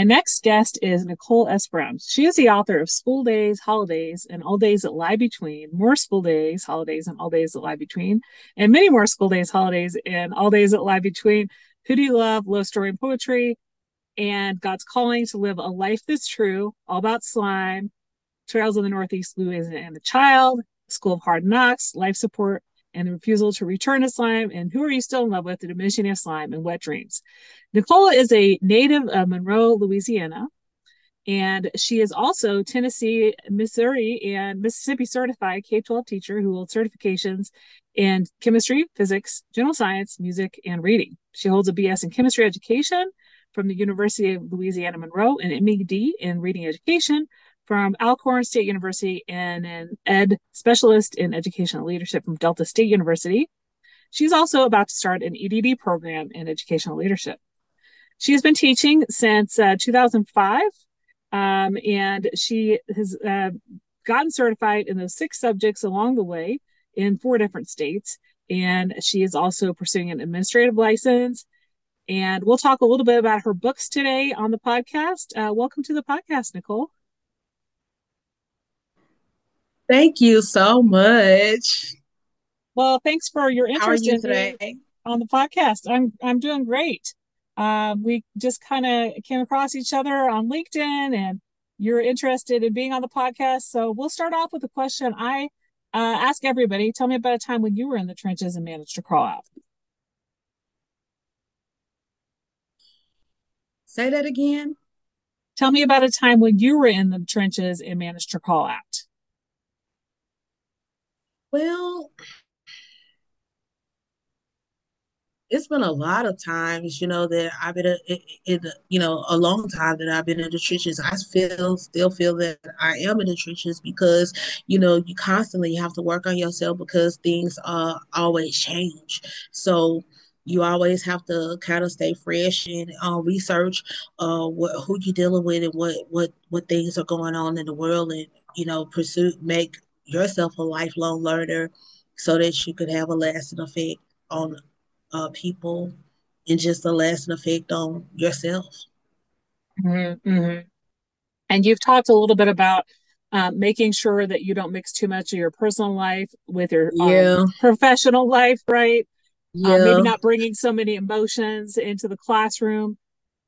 My next guest is Nicole S. Brown. She is the author of School Days, Holidays, and All Days That Lie Between, More School Days, Holidays, and All Days That Lie Between, and many more school days, holidays, and all days that lie between. Who Do You Love, Love Story and Poetry, and God's Calling to Live a Life That's True, All About Slime, Trials of the Northeast, Louisiana and the Child, School of Hard Knocks, Life Support, and the refusal to return to slime, and who are you still in love with? The diminishing of slime and wet dreams. Nicole is a native of Monroe, Louisiana, and she is also Tennessee, Missouri, and Mississippi certified K 12 teacher who holds certifications in chemistry, physics, general science, music, and reading. She holds a BS in chemistry education from the University of Louisiana Monroe and MED in reading education from Alcorn State University and an ed specialist in educational leadership from Delta State University. She's also about to start an EDD program in educational leadership. She has been teaching since uh, 2005, um, and she has uh, gotten certified in those six subjects along the way in four different states. And she is also pursuing an administrative license. And we'll talk a little bit about her books today on the podcast. Uh, welcome to the podcast, Nicole. Thank you so much. Well, thanks for your interest you in today? on the podcast. I'm I'm doing great. Uh, we just kind of came across each other on LinkedIn, and you're interested in being on the podcast. So we'll start off with a question I uh, ask everybody. Tell me about a time when you were in the trenches and managed to crawl out. Say that again. Tell me about a time when you were in the trenches and managed to crawl out. Well, it's been a lot of times, you know, that I've been in, you know, a long time that I've been in the trenches. I feel, still feel that I am in the trenches because, you know, you constantly have to work on yourself because things uh always change. So you always have to kind of stay fresh and uh, research uh what who you're dealing with and what what what things are going on in the world and you know pursue make yourself a lifelong learner so that you could have a lasting effect on uh, people and just a lasting effect on yourself. Mm-hmm, mm-hmm. And you've talked a little bit about uh, making sure that you don't mix too much of your personal life with your um, yeah. um, professional life, right? Yeah. Uh, maybe not bringing so many emotions into the classroom.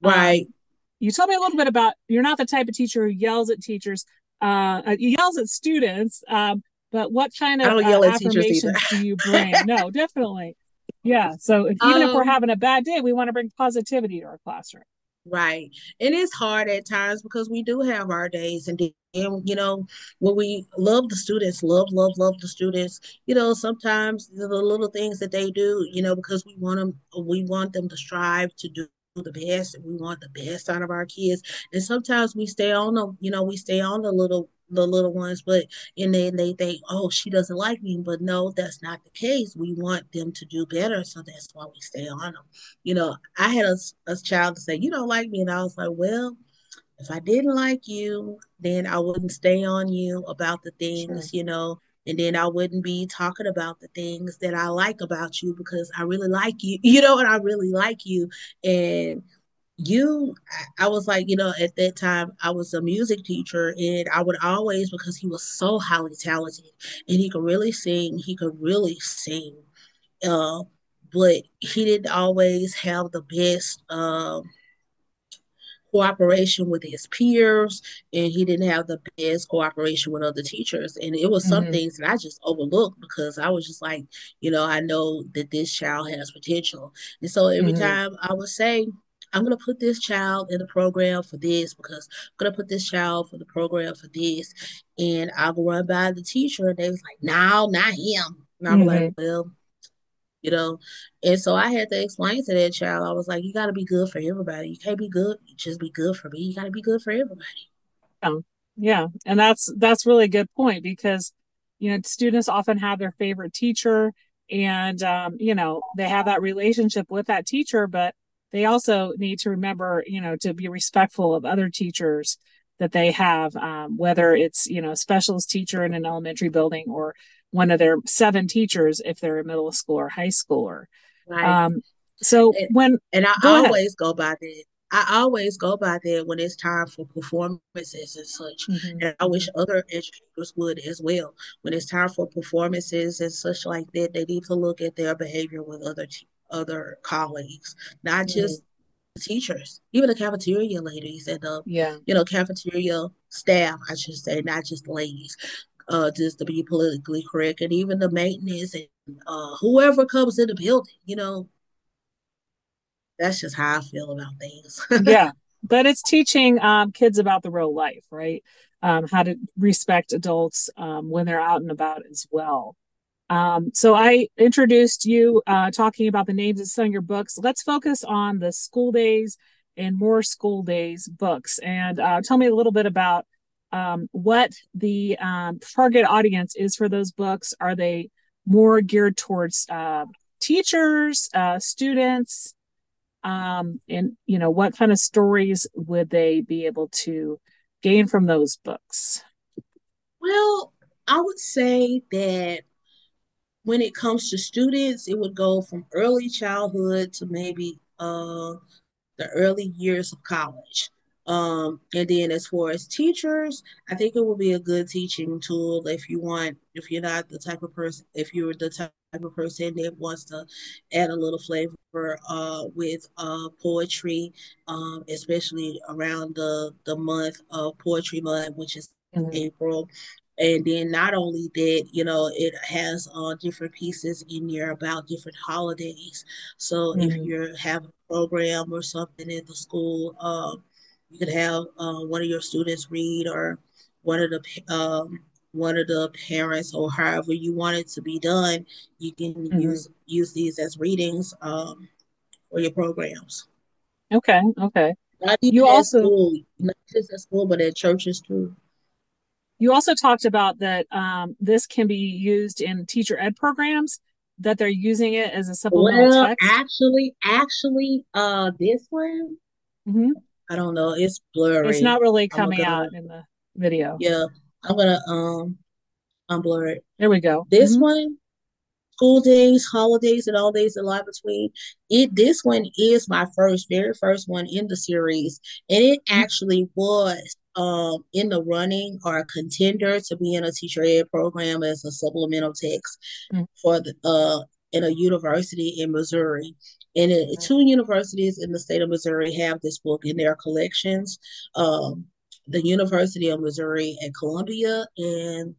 Right. Um, you told me a little bit about you're not the type of teacher who yells at teachers uh, uh yells at students. Um, but what kind of uh, affirmations do you bring? no, definitely. Yeah. So if, even um, if we're um, having a bad day, we want to bring positivity to our classroom. Right. And it's hard at times because we do have our days and and you know when we love the students love love love the students you know sometimes the little things that they do you know because we want them we want them to strive to do the best and we want the best out of our kids. And sometimes we stay on them you know we stay on the little the little ones but and then they think oh she doesn't like me. But no that's not the case. We want them to do better so that's why we stay on them you know i had a, a child to say you don't like me. And i was like well if i didn't like you then i wouldn't stay on you about the things sure. you know and then I wouldn't be talking about the things that I like about you because I really like you, you know, and I really like you. And you, I was like, you know, at that time I was a music teacher, and I would always because he was so highly talented and he could really sing, he could really sing, uh, but he didn't always have the best. Uh, cooperation with his peers and he didn't have the best cooperation with other teachers and it was some mm-hmm. things that i just overlooked because i was just like you know i know that this child has potential and so every mm-hmm. time i would say i'm going to put this child in the program for this because i'm going to put this child for the program for this and i'll run by the teacher and they was like no not him and i'm mm-hmm. like well you know. And so I had to explain to that child, I was like, you got to be good for everybody. You can't be good, just be good for me. You got to be good for everybody. Yeah. yeah. And that's, that's really a good point because you know students often have their favorite teacher and um, you know they have that relationship with that teacher but they also need to remember you know to be respectful of other teachers that they have um, whether it's you know a specialist teacher in an elementary building or one of their seven teachers if they're a middle school or high schooler right. um, so and, when and i go always ahead. go by that I always go by that when it's time for performances and such. Mm-hmm. And I wish other educators would as well. When it's time for performances and such like that, they need to look at their behavior with other other colleagues, not mm-hmm. just teachers, even the cafeteria ladies and the yeah. you know cafeteria staff. I should say, not just ladies. Uh, just to be politically correct, and even the maintenance and uh, whoever comes in the building, you know, that's just how I feel about things. yeah, but it's teaching um, kids about the real life, right? Um, how to respect adults um, when they're out and about as well. Um, so I introduced you uh, talking about the names of some of your books. Let's focus on the school days and more school days books, and uh, tell me a little bit about um, what the um, target audience is for those books. Are they more geared towards uh, teachers, uh, students? um, and you know what kind of stories would they be able to gain from those books well i would say that when it comes to students it would go from early childhood to maybe uh, the early years of college um, and then as far as teachers, I think it will be a good teaching tool if you want, if you're not the type of person, if you're the type of person that wants to add a little flavor uh, with uh, poetry, um, especially around the, the month of Poetry Month, which is mm-hmm. April. And then not only that, you know, it has uh, different pieces in there about different holidays. So mm-hmm. if you have a program or something in the school, um, you could have uh, one of your students read or one of the um, one of the parents or however you want it to be done you can mm-hmm. use use these as readings um, for your programs okay okay you also school, not just at school but at churches too you also talked about that um, this can be used in teacher ed programs that they're using it as a supplemental well, text. actually actually uh this one mm-hmm. I don't know. It's blurry. It's not really coming gonna, out in the video. Yeah. I'm gonna um unblur it. There we go. This mm-hmm. one, school days, holidays, and all days that lie between. It this one is my first, very first one in the series. And it mm-hmm. actually was um in the running or a contender to be in a teacher ed program as a supplemental text mm-hmm. for the uh in a university in Missouri. And it, two universities in the state of Missouri have this book in their collections. Um, the University of Missouri at Columbia and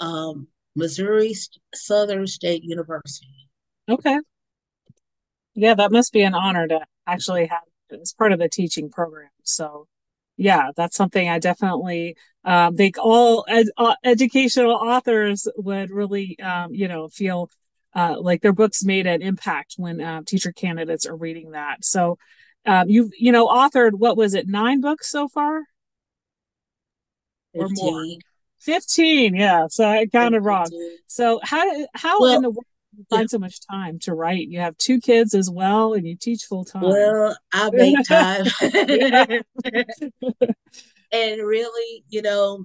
um, Missouri Southern State University. Okay. Yeah, that must be an honor to actually have as part of the teaching program. So, yeah, that's something I definitely um, think all ed- uh, educational authors would really, um, you know, feel uh, like their books made an impact when uh, teacher candidates are reading that. So um, you've you know authored what was it nine books so far 15. or more 15 yeah so i counted 15. wrong so how how well, in the world do you find yeah. so much time to write you have two kids as well and you teach full time well i make time and really you know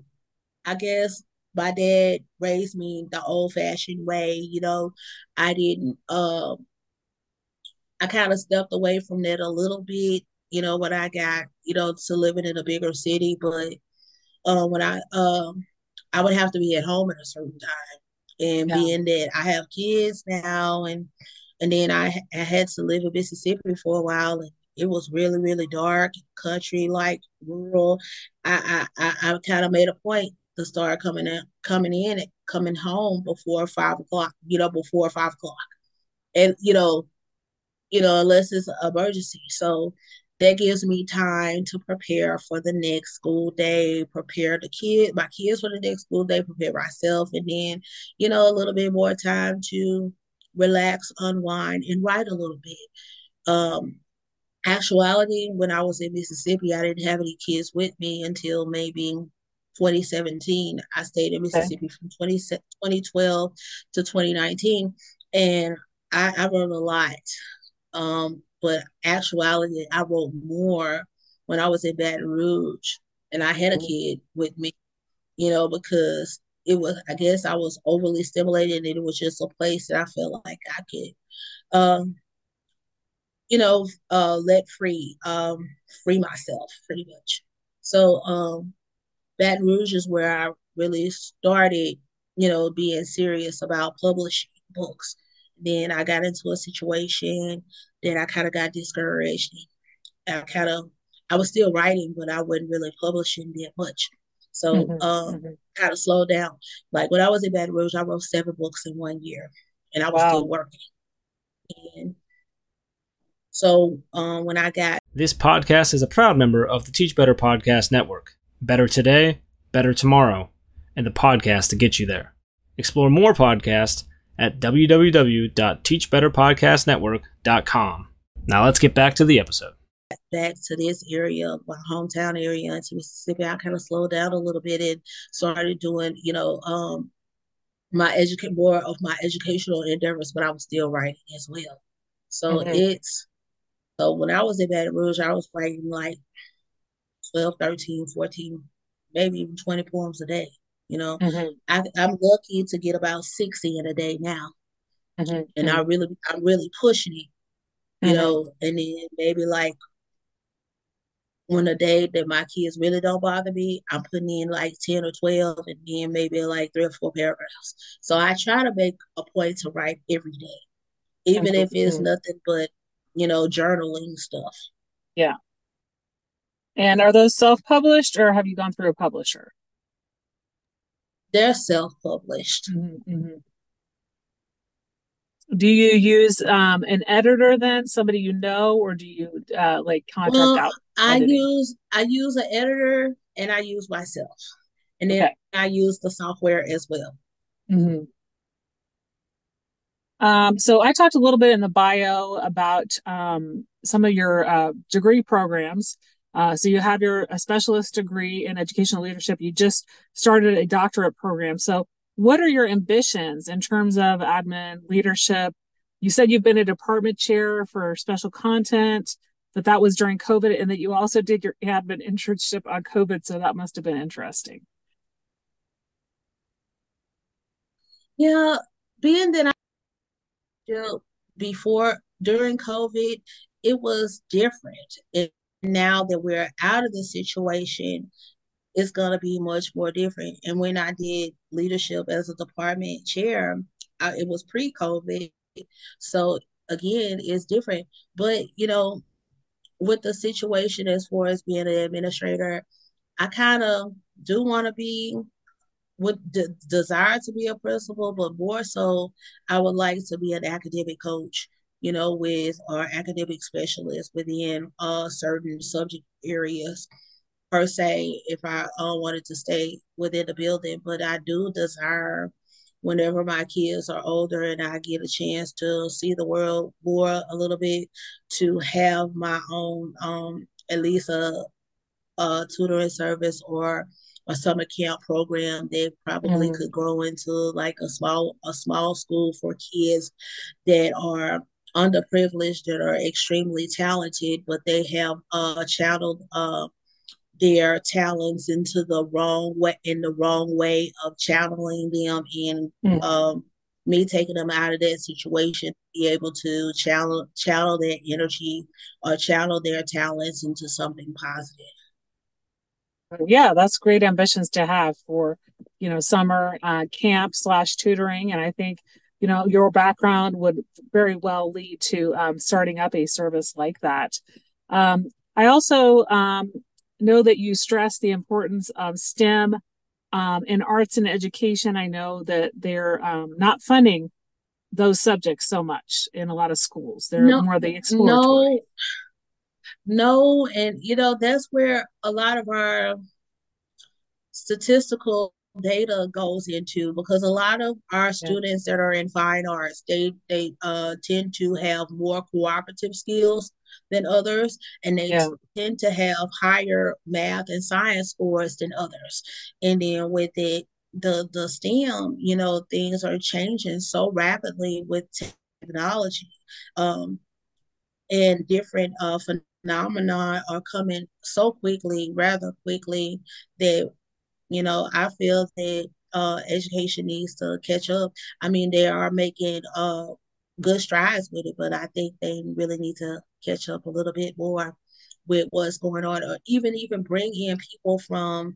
i guess my dad raised me the old fashioned way. You know, I didn't, uh, I kind of stepped away from that a little bit, you know, when I got, you know, to living in a bigger city. But uh, when I, um, I would have to be at home at a certain time. And yeah. being that I have kids now, and and then I, I had to live in Mississippi for a while, and it was really really dark, country like rural. I I I, I kind of made a point to start coming in, coming in, coming home before five o'clock. You know, before five o'clock, and you know, you know, unless it's an emergency. So that gives me time to prepare for the next school day, prepare the kid, my kids for the next school day, prepare myself, and then, you know, a little bit more time to relax, unwind, and write a little bit. Um, actuality, when I was in Mississippi, I didn't have any kids with me until maybe 2017. I stayed in Mississippi okay. from 20, 2012 to 2019. And I, I wrote a lot. Um, but actuality, I wrote more when I was in Baton Rouge and I had a mm-hmm. kid with me, you know, because it was, I guess I was overly stimulated and it was just a place that I felt like I could, um, you know, uh, let free, um, free myself pretty much. So, um, Baton Rouge is where I really started, you know, being serious about publishing books. Then I got into a situation that I kind of got discouraged. I kind of, I was still writing, but I wasn't really publishing that much. So, mm-hmm, um, mm-hmm. kind of slowed down. Like when I was in Baton Rouge, I wrote seven books in one year, and I was wow. still working. And so, um, when I got this podcast is a proud member of the Teach Better Podcast Network. Better today, better tomorrow, and the podcast to get you there. Explore more podcasts at www.teachbetterpodcastnetwork.com. Now let's get back to the episode. Back to this area, my hometown area into Mississippi, I kind of slowed down a little bit and started doing, you know, um, my educate more of my educational endeavors, but I was still writing as well. So mm-hmm. it's so when I was in Baton Rouge, I was writing like 12, 13, 14, maybe even 20 poems a day. You know, mm-hmm. I, am lucky to get about 60 in a day now. Mm-hmm. And I mm-hmm. really, I'm really pushing it, you mm-hmm. know, and then maybe like when a day that my kids really don't bother me, I'm putting in like 10 or 12 and then maybe like three or four paragraphs. So I try to make a point to write every day, even if it's mm-hmm. nothing but, you know, journaling stuff. Yeah. And are those self published or have you gone through a publisher? They're self published. Mm-hmm, mm-hmm. Do you use um, an editor then, somebody you know, or do you uh, like contract well, out? I use I use an editor and I use myself, and then okay. I use the software as well. Mm-hmm. Um, so I talked a little bit in the bio about um, some of your uh, degree programs. Uh, so you have your a specialist degree in educational leadership. You just started a doctorate program. So what are your ambitions in terms of admin leadership? You said you've been a department chair for special content, that that was during COVID, and that you also did your admin internship on COVID. So that must have been interesting. Yeah, being that I you know, before during COVID, it was different. It, now that we're out of the situation, it's going to be much more different. And when I did leadership as a department chair, I, it was pre COVID. So again, it's different. But, you know, with the situation as far as being an administrator, I kind of do want to be with de- desire to be a principal, but more so, I would like to be an academic coach you know, with our academic specialists within uh, certain subject areas per se if I uh, wanted to stay within the building. But I do desire whenever my kids are older and I get a chance to see the world more a little bit to have my own um, at least a, a tutoring service or a summer camp program that probably mm. could grow into like a small a small school for kids that are underprivileged that are extremely talented, but they have uh, channeled uh, their talents into the wrong way, in the wrong way of channeling them, and mm. um, me taking them out of that situation, be able to channel channel their energy or channel their talents into something positive. Yeah, that's great ambitions to have for you know summer uh, camp slash tutoring, and I think you know your background would very well lead to um, starting up a service like that. Um, i also um, know that you stress the importance of stem um, in arts and education. I know that they're um, not funding those subjects so much in a lot of schools. They're no, more the exploratory. No no and you know that's where a lot of our statistical data goes into because a lot of our students that are in fine arts they they uh, tend to have more cooperative skills than others, and they yeah. tend to have higher math and science scores than others. And then with it, the the STEM, you know, things are changing so rapidly with technology, um, and different uh, phenomena are coming so quickly, rather quickly that you know I feel that uh, education needs to catch up. I mean, they are making uh, good strides with it, but I think they really need to catch up a little bit more with what's going on, or even even bring in people from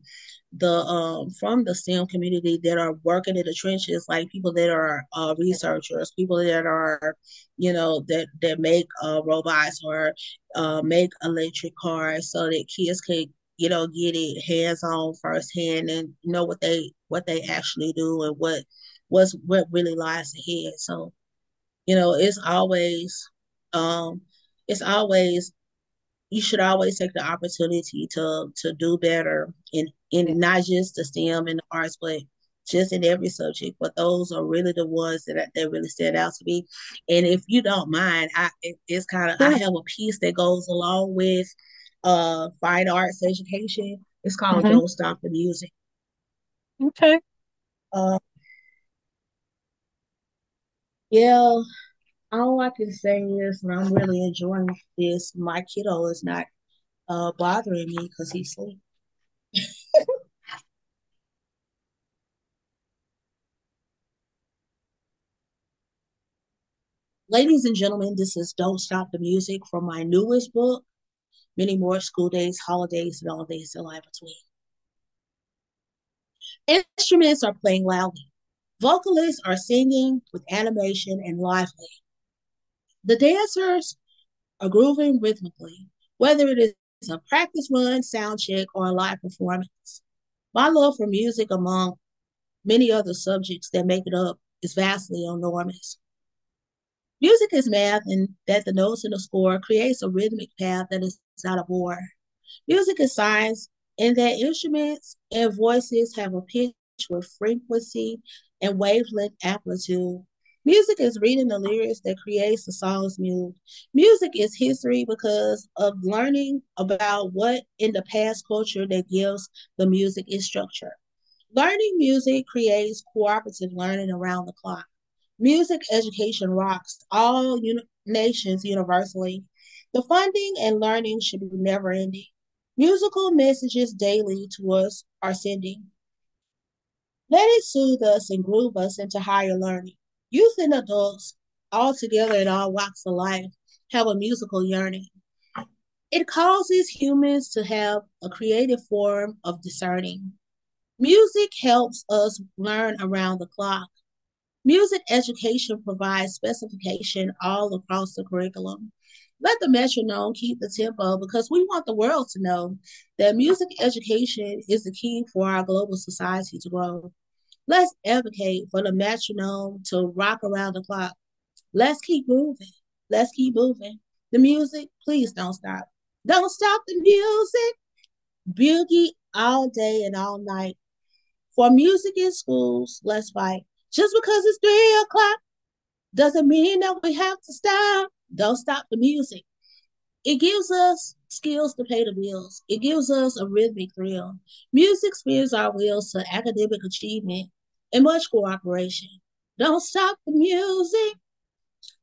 the um, from the STEM community that are working in the trenches, like people that are uh, researchers, people that are, you know, that that make uh, robots or uh, make electric cars, so that kids can you know get it hands on firsthand and know what they what they actually do and what what's what really lies ahead. So, you know, it's always um it's always you should always take the opportunity to to do better in in not just the STEM and the arts, but just in every subject. But those are really the ones that that really stand out to me. And if you don't mind, I it, it's kind of I have a piece that goes along with uh fine arts education. It's called mm-hmm. Don't Stop the Music. Okay. Uh, yeah, all I can say is, and I'm really enjoying this. My kiddo is not uh, bothering me because he's asleep. Ladies and gentlemen, this is Don't Stop the Music from my newest book, Many More School Days, Holidays, and All Days in Life Between. Instruments are playing loudly. Vocalists are singing with animation and lively. The dancers are grooving rhythmically, whether it is a practice run, sound check, or a live performance. My love for music, among many other subjects that make it up, is vastly enormous. Music is math, and that the notes in the score creates a rhythmic path that is not a bore. Music is science, in that instruments and voices have a pitch with frequency and wavelength amplitude. Music is reading the lyrics that creates the song's mood. Music is history because of learning about what in the past culture that gives the music its structure. Learning music creates cooperative learning around the clock. Music education rocks all uni- nations universally. The funding and learning should be never ending. Musical messages daily to us are sending. Let it soothe us and groove us into higher learning. Youth and adults, all together in all walks of life, have a musical yearning. It causes humans to have a creative form of discerning. Music helps us learn around the clock. Music education provides specification all across the curriculum let the metronome keep the tempo because we want the world to know that music education is the key for our global society to grow. Let's advocate for the metronome to rock around the clock. Let's keep moving. Let's keep moving. The music, please don't stop. Don't stop the music. Boogie all day and all night. For music in schools, let's fight. Just because it's three o'clock doesn't mean that we have to stop. Don't stop the music. It gives us skills to pay the bills. It gives us a rhythmic thrill. Music spins our wheels to academic achievement and much cooperation. Don't stop the music.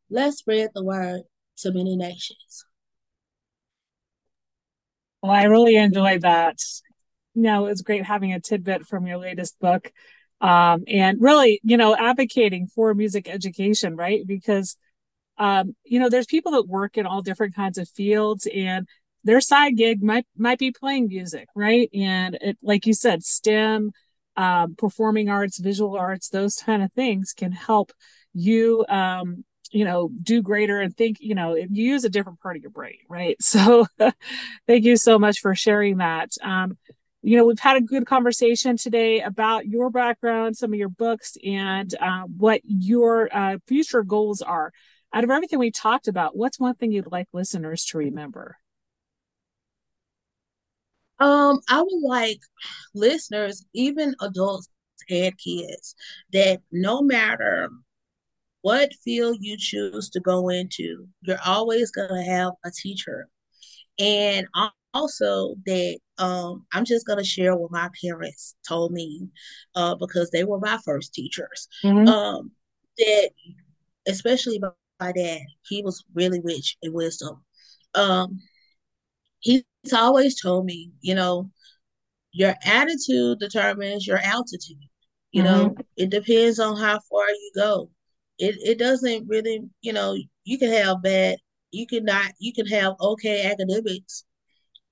Let's spread the word to many nations. Well, I really enjoyed that. You know, it was great having a tidbit from your latest book. Um, and really, you know, advocating for music education, right? Because um, you know, there's people that work in all different kinds of fields and their side gig might might be playing music, right? And it, like you said, STEM, um, performing arts, visual arts, those kind of things can help you, um, you know, do greater and think. You know, you use a different part of your brain, right? So, thank you so much for sharing that. Um, you know, we've had a good conversation today about your background, some of your books, and uh, what your uh, future goals are out of everything we talked about, what's one thing you'd like listeners to remember? Um, I would like listeners, even adults and kids, that no matter what field you choose to go into, you're always going to have a teacher. And also that um, I'm just going to share what my parents told me uh, because they were my first teachers. Mm-hmm. Um, that especially my, my, dad, he was really rich in wisdom. Um, he's always told me, you know, your attitude determines your altitude. You mm-hmm. know, it depends on how far you go. It it doesn't really, you know, you can have bad, you can not, you can have okay academics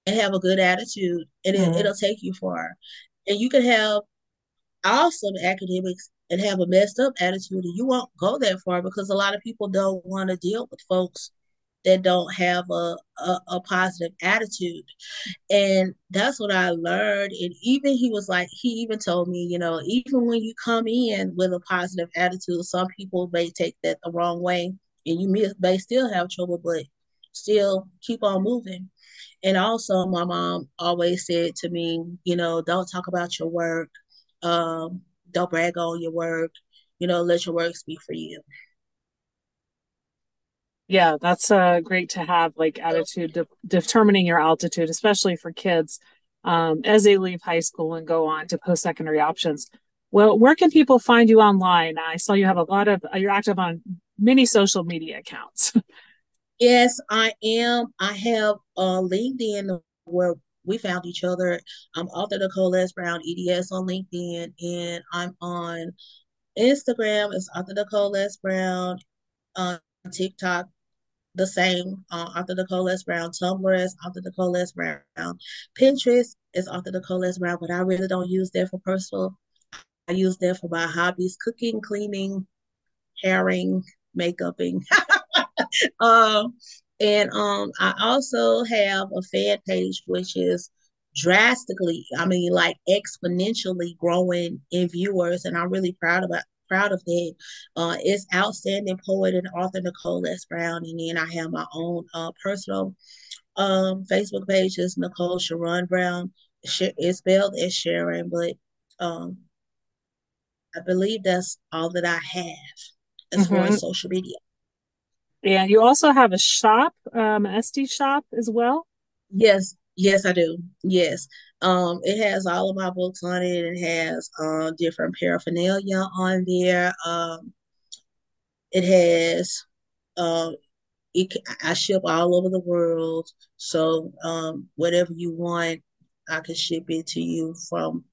and have a good attitude, and mm-hmm. it, it'll take you far. And you can have awesome academics and have a messed up attitude, and you won't go that far because a lot of people don't want to deal with folks that don't have a, a, a, positive attitude. And that's what I learned. And even he was like, he even told me, you know, even when you come in with a positive attitude, some people may take that the wrong way and you may, may still have trouble, but still keep on moving. And also, my mom always said to me, you know, don't talk about your work, um, don't brag on your work, you know, let your work speak for you. Yeah that's uh, great to have like attitude de- determining your altitude especially for kids um, as they leave high school and go on to post-secondary options. Well where can people find you online? I saw you have a lot of you're active on many social media accounts yes i am i have uh, linkedin where we found each other i'm author nicole s brown eds on linkedin and i'm on instagram it's author nicole s brown on tiktok the same uh, author Nicole S. Brown. Tumblr is author Nicole S. Brown. Pinterest is author Nicole S. Brown, but I really don't use that for personal. I use that for my hobbies: cooking, cleaning, hairing, makeuping. um, and um, I also have a fan page which is drastically, I mean, like exponentially growing in viewers, and I'm really proud about proud of that. Uh, it's outstanding poet and author Nicole S. Brown, and then I have my own uh, personal um, Facebook page is Nicole Sharon Brown. It's spelled as Sharon, but um, I believe that's all that I have as mm-hmm. far as mm-hmm. social media. And you also have a shop, um, Etsy shop as well. Yes, yes, I do. Yes, um, it has all of my books on it. It has uh, different paraphernalia on there. Um, it has uh, it, I ship all over the world, so um, whatever you want, I can ship it to you from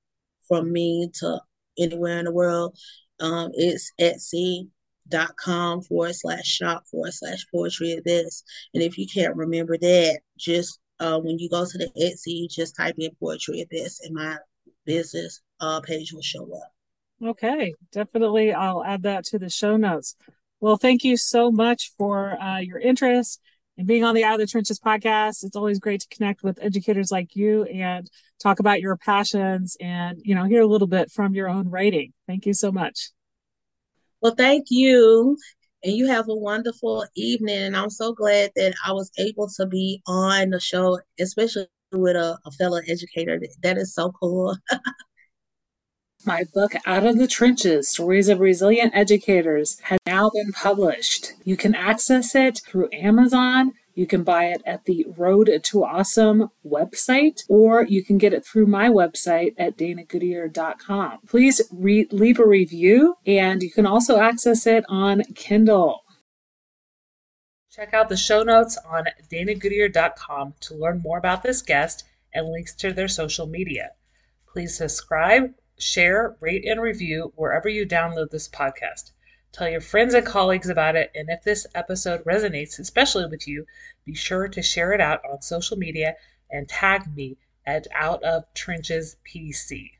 from me to anywhere in the world. Um, it's Etsy.com forward slash shop forward slash poetry abyss. And if you can't remember that, just uh, when you go to the Etsy, just type in Poetry Abyss and my business uh, page will show up. Okay, definitely. I'll add that to the show notes. Well, thank you so much for uh, your interest in being on the Out of the Trenches podcast. It's always great to connect with educators like you and talk about your passions and, you know, hear a little bit from your own writing. Thank you so much. Well, thank you and you have a wonderful evening. And I'm so glad that I was able to be on the show, especially with a, a fellow educator. That is so cool. My book, Out of the Trenches Stories of Resilient Educators, has now been published. You can access it through Amazon. You can buy it at the Road to Awesome website, or you can get it through my website at danagoodier.com. Please re- leave a review, and you can also access it on Kindle. Check out the show notes on danagoodier.com to learn more about this guest and links to their social media. Please subscribe, share, rate, and review wherever you download this podcast. Tell your friends and colleagues about it, and if this episode resonates, especially with you, be sure to share it out on social media and tag me at Out of Trenches PC.